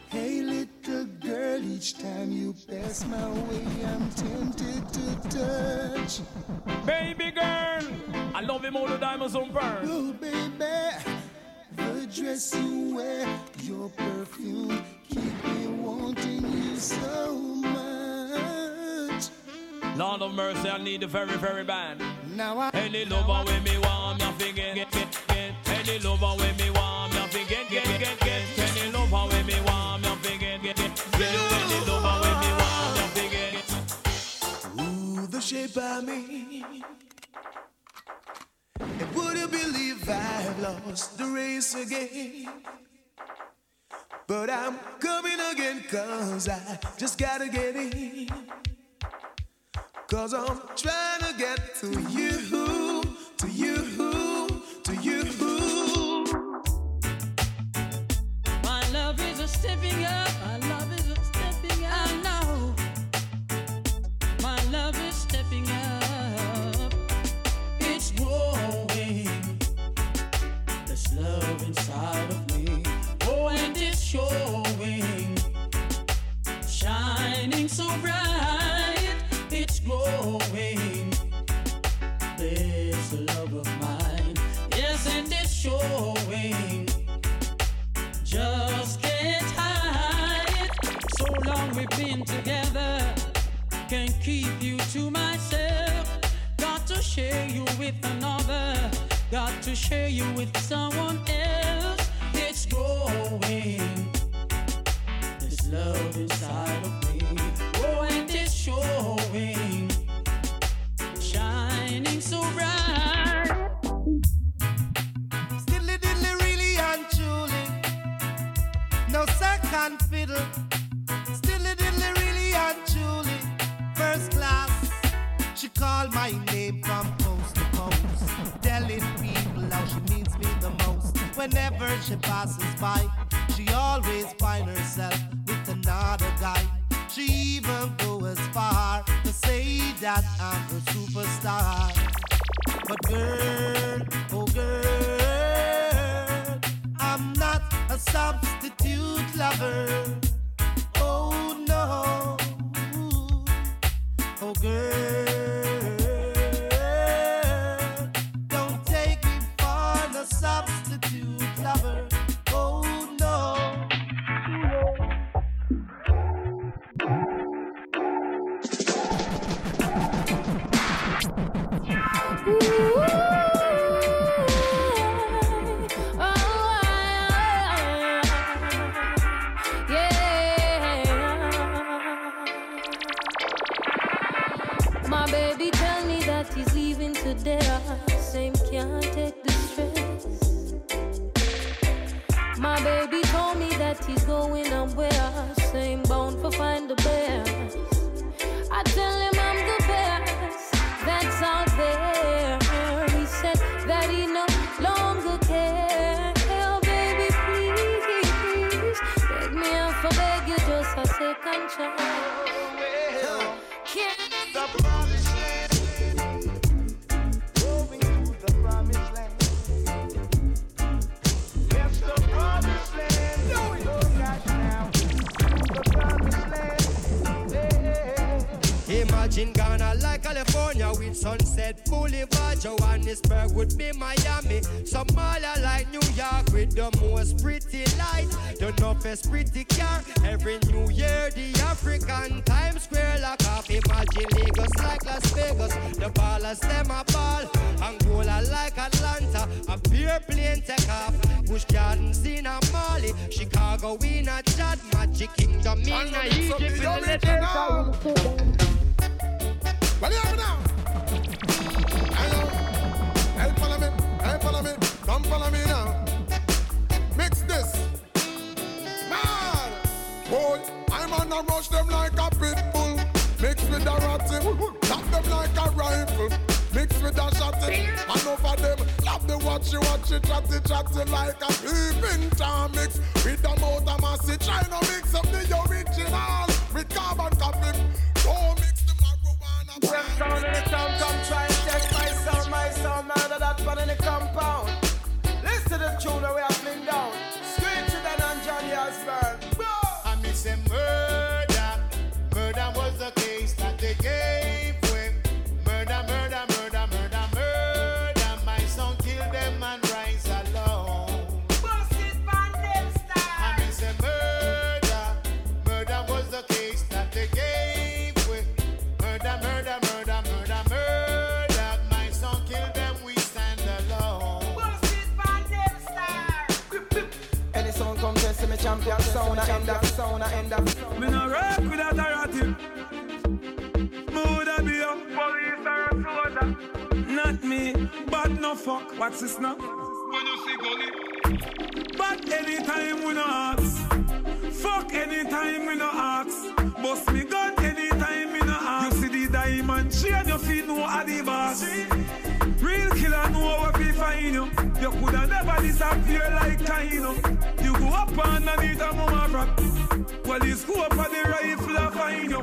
Speaker 7: Hey, little girl, each time you pass my way, I'm tempted to touch.
Speaker 8: Baby girl, I love him all the diamonds on burn.
Speaker 7: Oh, baby, the dress you wear, your perfume, keep me wanting you so much.
Speaker 8: Lord of mercy, I need the very, very bad.
Speaker 10: Now I, Any lover with me want me forget, get, get, get. Any lover with me want me forget, get, get, get. Any lover with me want me forget, get, get. get any lover with me want me get.
Speaker 11: Ooh, the shape of me. And would you believe I've lost the race again? But I'm coming again, cause I just gotta get in. Cause I'm trying to get to you, to you, to you.
Speaker 12: My love is a stepping up.
Speaker 13: Champion sound a end up, sound a end up.
Speaker 14: Me no rock with a narrative. Me woulda be a police or a soldier. Not me, but no fuck. What's this now? When you see gully. But anytime we no ask. Fuck anytime we no ask. Bust me gun anytime we no ask. You see the diamond chain, you feel no are the boss. Real killer know what we find you. You coulda never disappear like Kaino. Go up underneath a mama rock. Well, it's go up on the rifle I find you.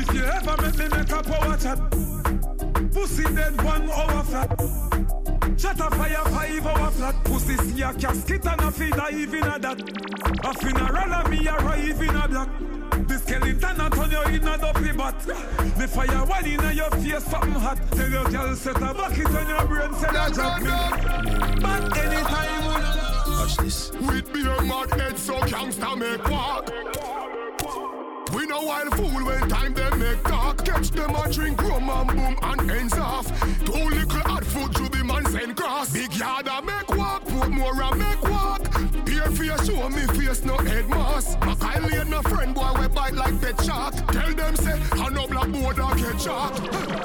Speaker 14: If you ever make me make a power chat, pussy dead one hour flat. Shut a fire five hour flat. Pussy see a casket and a feed dive in a that. A funeral and me arrive in a black. The skeleton a turn you in a dopey bat. The fire one in a your face something hot. Tell your girl set a bucket on your brain say that drop me. But anytime
Speaker 15: Watch this. With beer mad head so gangsta make walk. We know wild fool when time they make talk. Catch them a drink rum and boom and ends off. Two little hot foot to be man send cross. Big yard a make walk, put more a make walk. Beer face show me face no head mask. Ain't no bite like. Tell them say I no black board a get shark.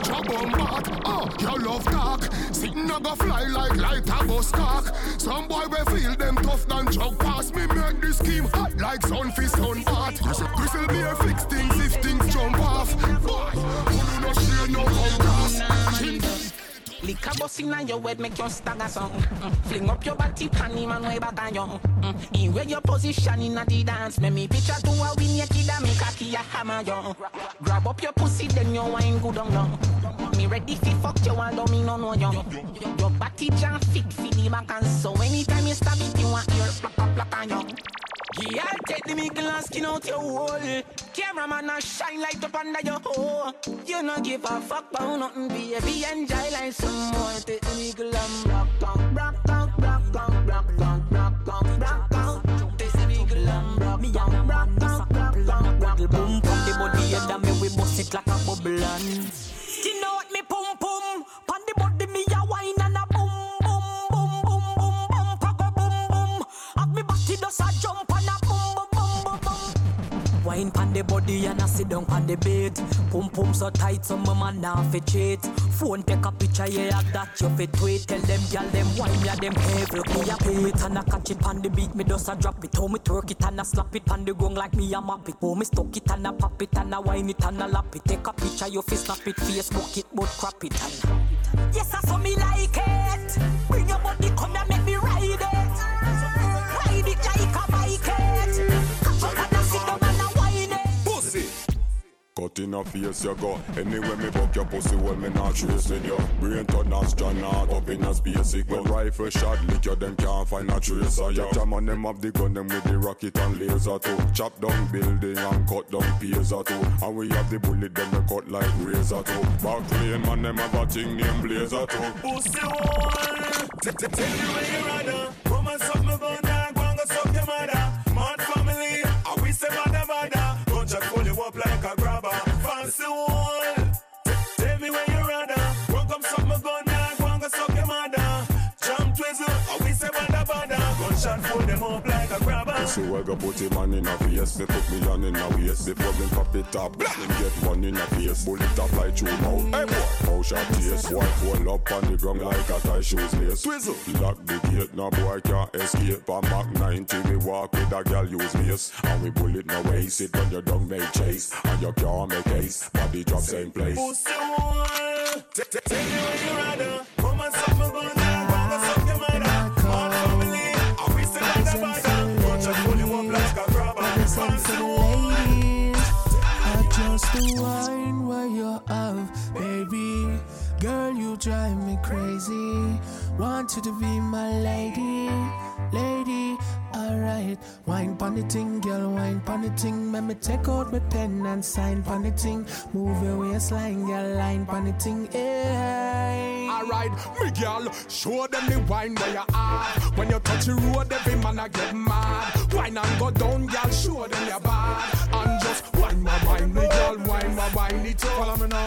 Speaker 15: Job on back, ah, oh you love talk. Sitting a go fly like light a go stalk. Some boy we feel them tough than jug pass me make this scheme hot like sun fist on bat. Gristle, beer fix things if things jump off. Boy, who do no share no compass.
Speaker 16: Lick a bus inna your head, make you stagger song. Mm. Fling up your body, pan him and way back on you. Mm. In where your position inna the dance, make me picture to a win your kid and make a key a hammer you. Grab up your pussy, then you wine good on you. Me ready fi fuck you, although me no know you. Your body jam fit fi the back and so anytime you stab it, you want your plak plak plak on you. Yeah, take the mickle and skin out your hole. Cameraman a shine light up under your hole. You no give a fuck about nothing, baby. Enjoy like some more. Take the mickle and rock on, rock on, rock on, rock on, rock on, rock on. Take the mickle and rock on, rock on, rock on, rock on.
Speaker 17: Boom, pon the body and me we bust it like a bubble and
Speaker 16: You know what me pum pum? Pon the body me a wine and a boom boom boom boom boom boom boom boom. Have me body does a jump
Speaker 17: Wine pan the body and I sit down on the bed. Pum pum so tight, so my man now fi cheat. Phone take a picture, yeah, of that you fi tweet. Tell them gyal them wine me a them heavy. Me a it and I catch it on the beat. Me just a drop it. How me twerk it and I slap it on the gong like me a map it. Oh me stuck it and I pop it and I wine it and I lap it. Take a picture, you fi snap it, Facebook it, but crap it and.
Speaker 16: Yes, I saw me like
Speaker 15: Cut in a face you go Anyway me buck your pussy well me not tracing you. Brain turn astronaut up in a space it When rifle shot lick you them can't find a trace of you Jam on them have the gun them with the rocket and laser too. Chop down building and cut down phaser too. And we have the bullet them we cut like razor too. Back lane man them have a thing named blazer too.
Speaker 14: Pussy one, tell me where you rather. Grabber.
Speaker 15: Pussy go put him on in a face They put me on in a waist. Before them pop it up them get one in a face. Bullet up like through mouth Hey boy! Mouth shot taste? White fall up on the ground like a tie shoes lace? Twizzle! Lock the gate No boy can't escape. On Mach 90 we walk with a girl use mace And we bullet no waste It when you don't make chase. And you can't make ace Body drop same place.
Speaker 14: Pussy one, t- t- tell me where you rather.
Speaker 18: Wine where you're have, baby. Girl, you drive me crazy. Want you to be my lady, lady. Alright, wine pon the ting, girl, wine pon the ting. Let me take out my pen and sign pon the ting. Move your waistline, girl, line pon the ting. Hey.
Speaker 8: Alright, me girl, show them the wine where you are. When you touch the road, every man a get mad. Wine and go down, girl, show them your bad. And just wine my wine, me girl, wine my wine. It follow me now.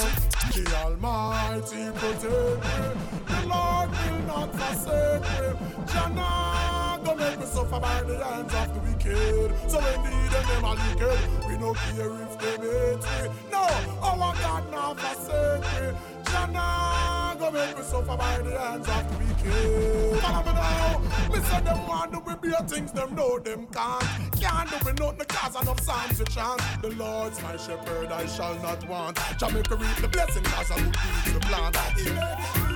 Speaker 15: The Almighty protect me. The Lord will not forsake me. Jana, don't make me suffer by the hands of the wicked.
Speaker 8: So indeed them them a wicked. We no care if them hate me. No, our God now forsake make me suffer by the hands of the wicked. Follow me now. Me say them want to be beer things them know them can't. Can't do me nothing cause enough psalms to chant. The Lord's my shepherd, I shall not want. Jamaica reap the blessing cause I would be the plant.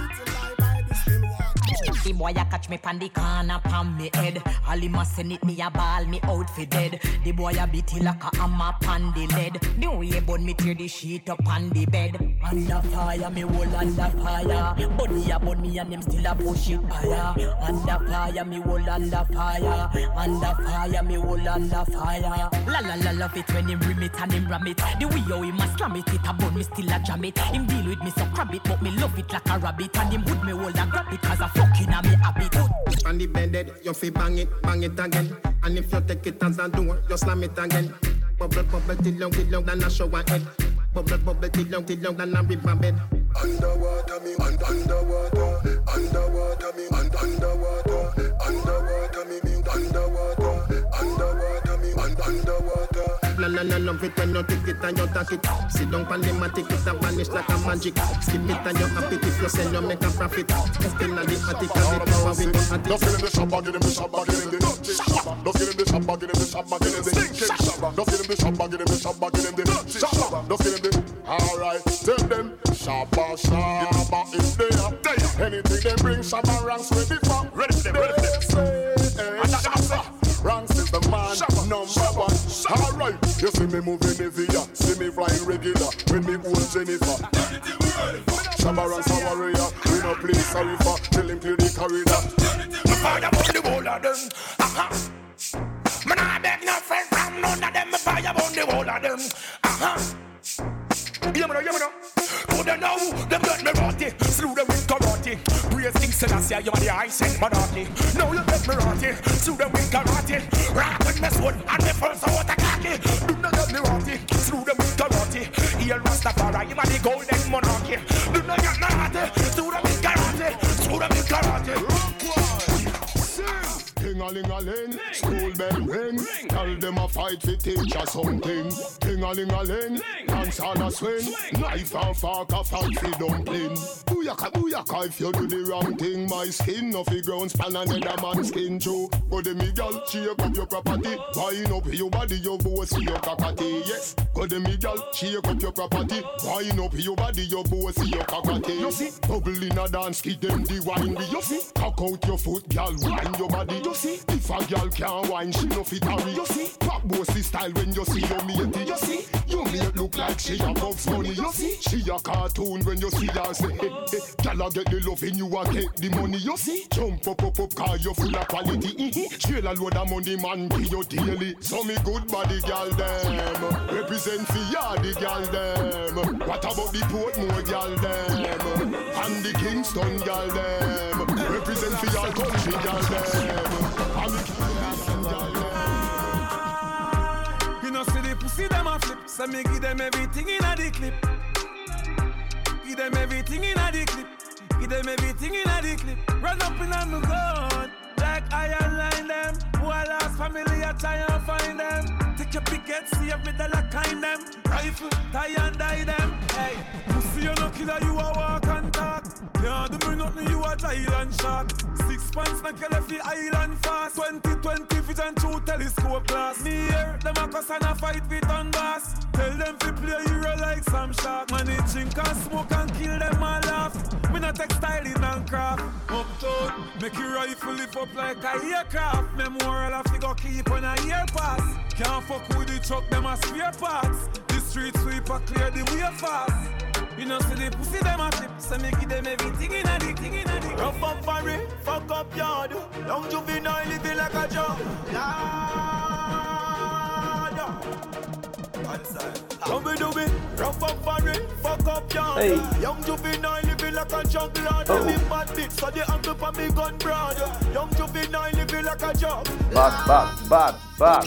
Speaker 8: The
Speaker 17: boy a catch me pan the corner pan me head. All him a send it me a ball me out for dead. The boy a beat it like a hammer pan the lead. The way burn me tear the sheet up on the bed. Under fire me whole under fire. Bunny a burn me and them still a push it higher. Under fire me whole under fire. Under fire me whole under fire. La la la love it when him rim it and him ram it. The way how him a slam it, it a burn me still a jam it. Him deal with me so crab it, but me love it like a rabbit. And him would me hold and grab it cause I fucking a me habit.
Speaker 19: On the bed, you fi bang it, bang it again. And if you take it as a door, you slam it again. Bubble, bubble, till long, till long, than a shower head. Bubble, bubble, till long, till long, than a river bed.
Speaker 15: Underwater me, un- underwater, underwater me, un- underwater, underwater me, me, underwater, underwater me, un- underwater.
Speaker 19: La la la love it when you take it and you take it. Sit down pan the matic, it a vanish like a magic. Skip it and you happy if you sell, you make a profit. Still on the attic and the power we don't have
Speaker 15: Just get in the shop, get in the shop, get in the dirty shop. Just get in the shop, get in the shop, get in the stinking shop. Just get in the shop, get in the shop, get in the dirty shop. Just get in the. Alright, tell them shabba shabba is there. There, anything they bring, shabba ranks ready for. Ready for them, ready for them. Shabba. Eh, ranks is the man number one. Alright, you see me moving heavy, yeah. see me flying regular. When me old Jennifer. Shabba ranks a warrior. We no play sorry for. Tell him clear the corridor.
Speaker 20: fire on the whole of them. Uh-huh. Man, I beg no friend from none of them. Me fire on the whole of them. Uh-huh. Yeah, me know, yeah, me Who they know? Them get me rotty. Slew them with karate. Praise King Selassie, you are the high sent monarchy. Now you get me rotty. Slew them with karate. Rock with me sword and me first out a khaki. Do not get me rotty. Slew them with karate. Here Rastafari, you are the golden monarchy. Do not get me rotty. Slew them with karate. Slew them with karate.
Speaker 15: Ting a ling a ling, school bell ring. Tell them a fight fi teach ya something. Ting a ling a ling, dance on a swing. Knife and fork a fight fi dumpling. Booyaka booyaka if you do the wrong thing. My skin no fi ground span another man's skin too. Go de me gal, shake up your property. Wind up your body, your boss your cockatee. Yes, go de me gal, shake up your property. Wind up your body, your boss your cockatee. You see, bubble in a dance, give them the wine. You see, cock out your foot, gal, wind your body. You see, if a gal can't wine, she no fit hurry. You see, pop bossy style when you see your matey. You see, you mate look like she a Bugs Bunny. You see, she a cartoon when you see her say, eh, eh, eh, hey, hey, gal a get the love and you a get the money. You see, jump up up up car you full of quality. Mm-hmm. mm-hmm. Trail a load of money man pay you daily. So me good body gal them represent for ya the gal them. What about the Portmore gal them and the Kingston gal them represent for your country gal them. The them.
Speaker 14: You know, see the pussy them a flip, so me give them everything in a the clip. Give them everything in a the clip. Give them everything in a the clip. Run up in on the gun, like iron line them. Who I lost family, I try and find them. Take your picket, see if every dollar kind them. Rifle, tie and die them. Hey, pussy you no killer, you a walk and talk. Can't me you a giant shark. Six pants make you left the island fast. 2020 vision through telescope glass. Me here, them a cuss and a fight with on bass. Tell them to play hero like some shark. Man, it drink and smoke and kill them all laugh. Me not textile in and craft. Uptown, make your rifle lift up like a aircraft. Memorial of figure keep on a year pass. Can't fuck with the truck, them a spare parts. The street sweeper clear the way fast. You know, see the pussy them a flip, so me give them everything in a dick, thing in a dick.
Speaker 21: Rough up for it, fuck up yard. Young juvenile living like a job. Come do it, rough up for it, fuck up yard.
Speaker 11: Hey.
Speaker 21: Young juvenile living like a juggler.
Speaker 11: Oh.
Speaker 21: Me bad bitch, so the uncle for me gun broad. Young juvenile living like a job.
Speaker 11: Back, back, back, back.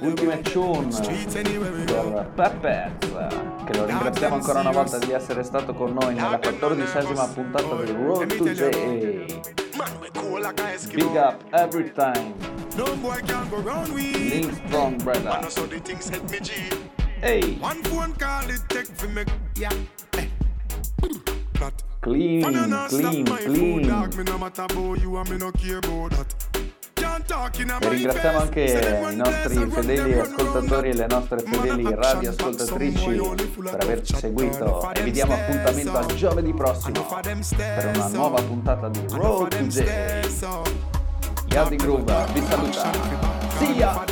Speaker 11: Ultime tune per Peppers, che lo ringraziamo ancora una volta di essere stato con noi nella quattordicesima puntata del Road to JA. Big up every time. No boy can go round we.
Speaker 1: Link Strong
Speaker 11: Man,
Speaker 1: brother.
Speaker 11: I saw the things hit me G.
Speaker 1: Hey.
Speaker 11: One phone call it take for me. Yeah.
Speaker 1: Clean,
Speaker 11: Man, I not stop
Speaker 1: clean,
Speaker 11: food,
Speaker 1: clean.
Speaker 11: dog. Me no matter about you and me no care about that.
Speaker 1: Ringraziamo anche i nostri fedeli ascoltatori e le nostre fedeli radioascoltatrici per averci seguito e vi diamo appuntamento a giovedì prossimo per una nuova puntata di Road to J. Yardi Groove vi saluta. See ya!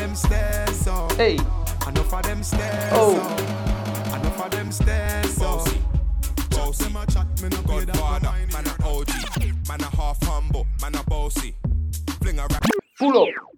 Speaker 1: Ehi! Oh.
Speaker 11: Bossy. Them a chat, me no
Speaker 22: Godfather, man a OG, man a half humble, man a bossy. Fling a rap.
Speaker 1: Pull up!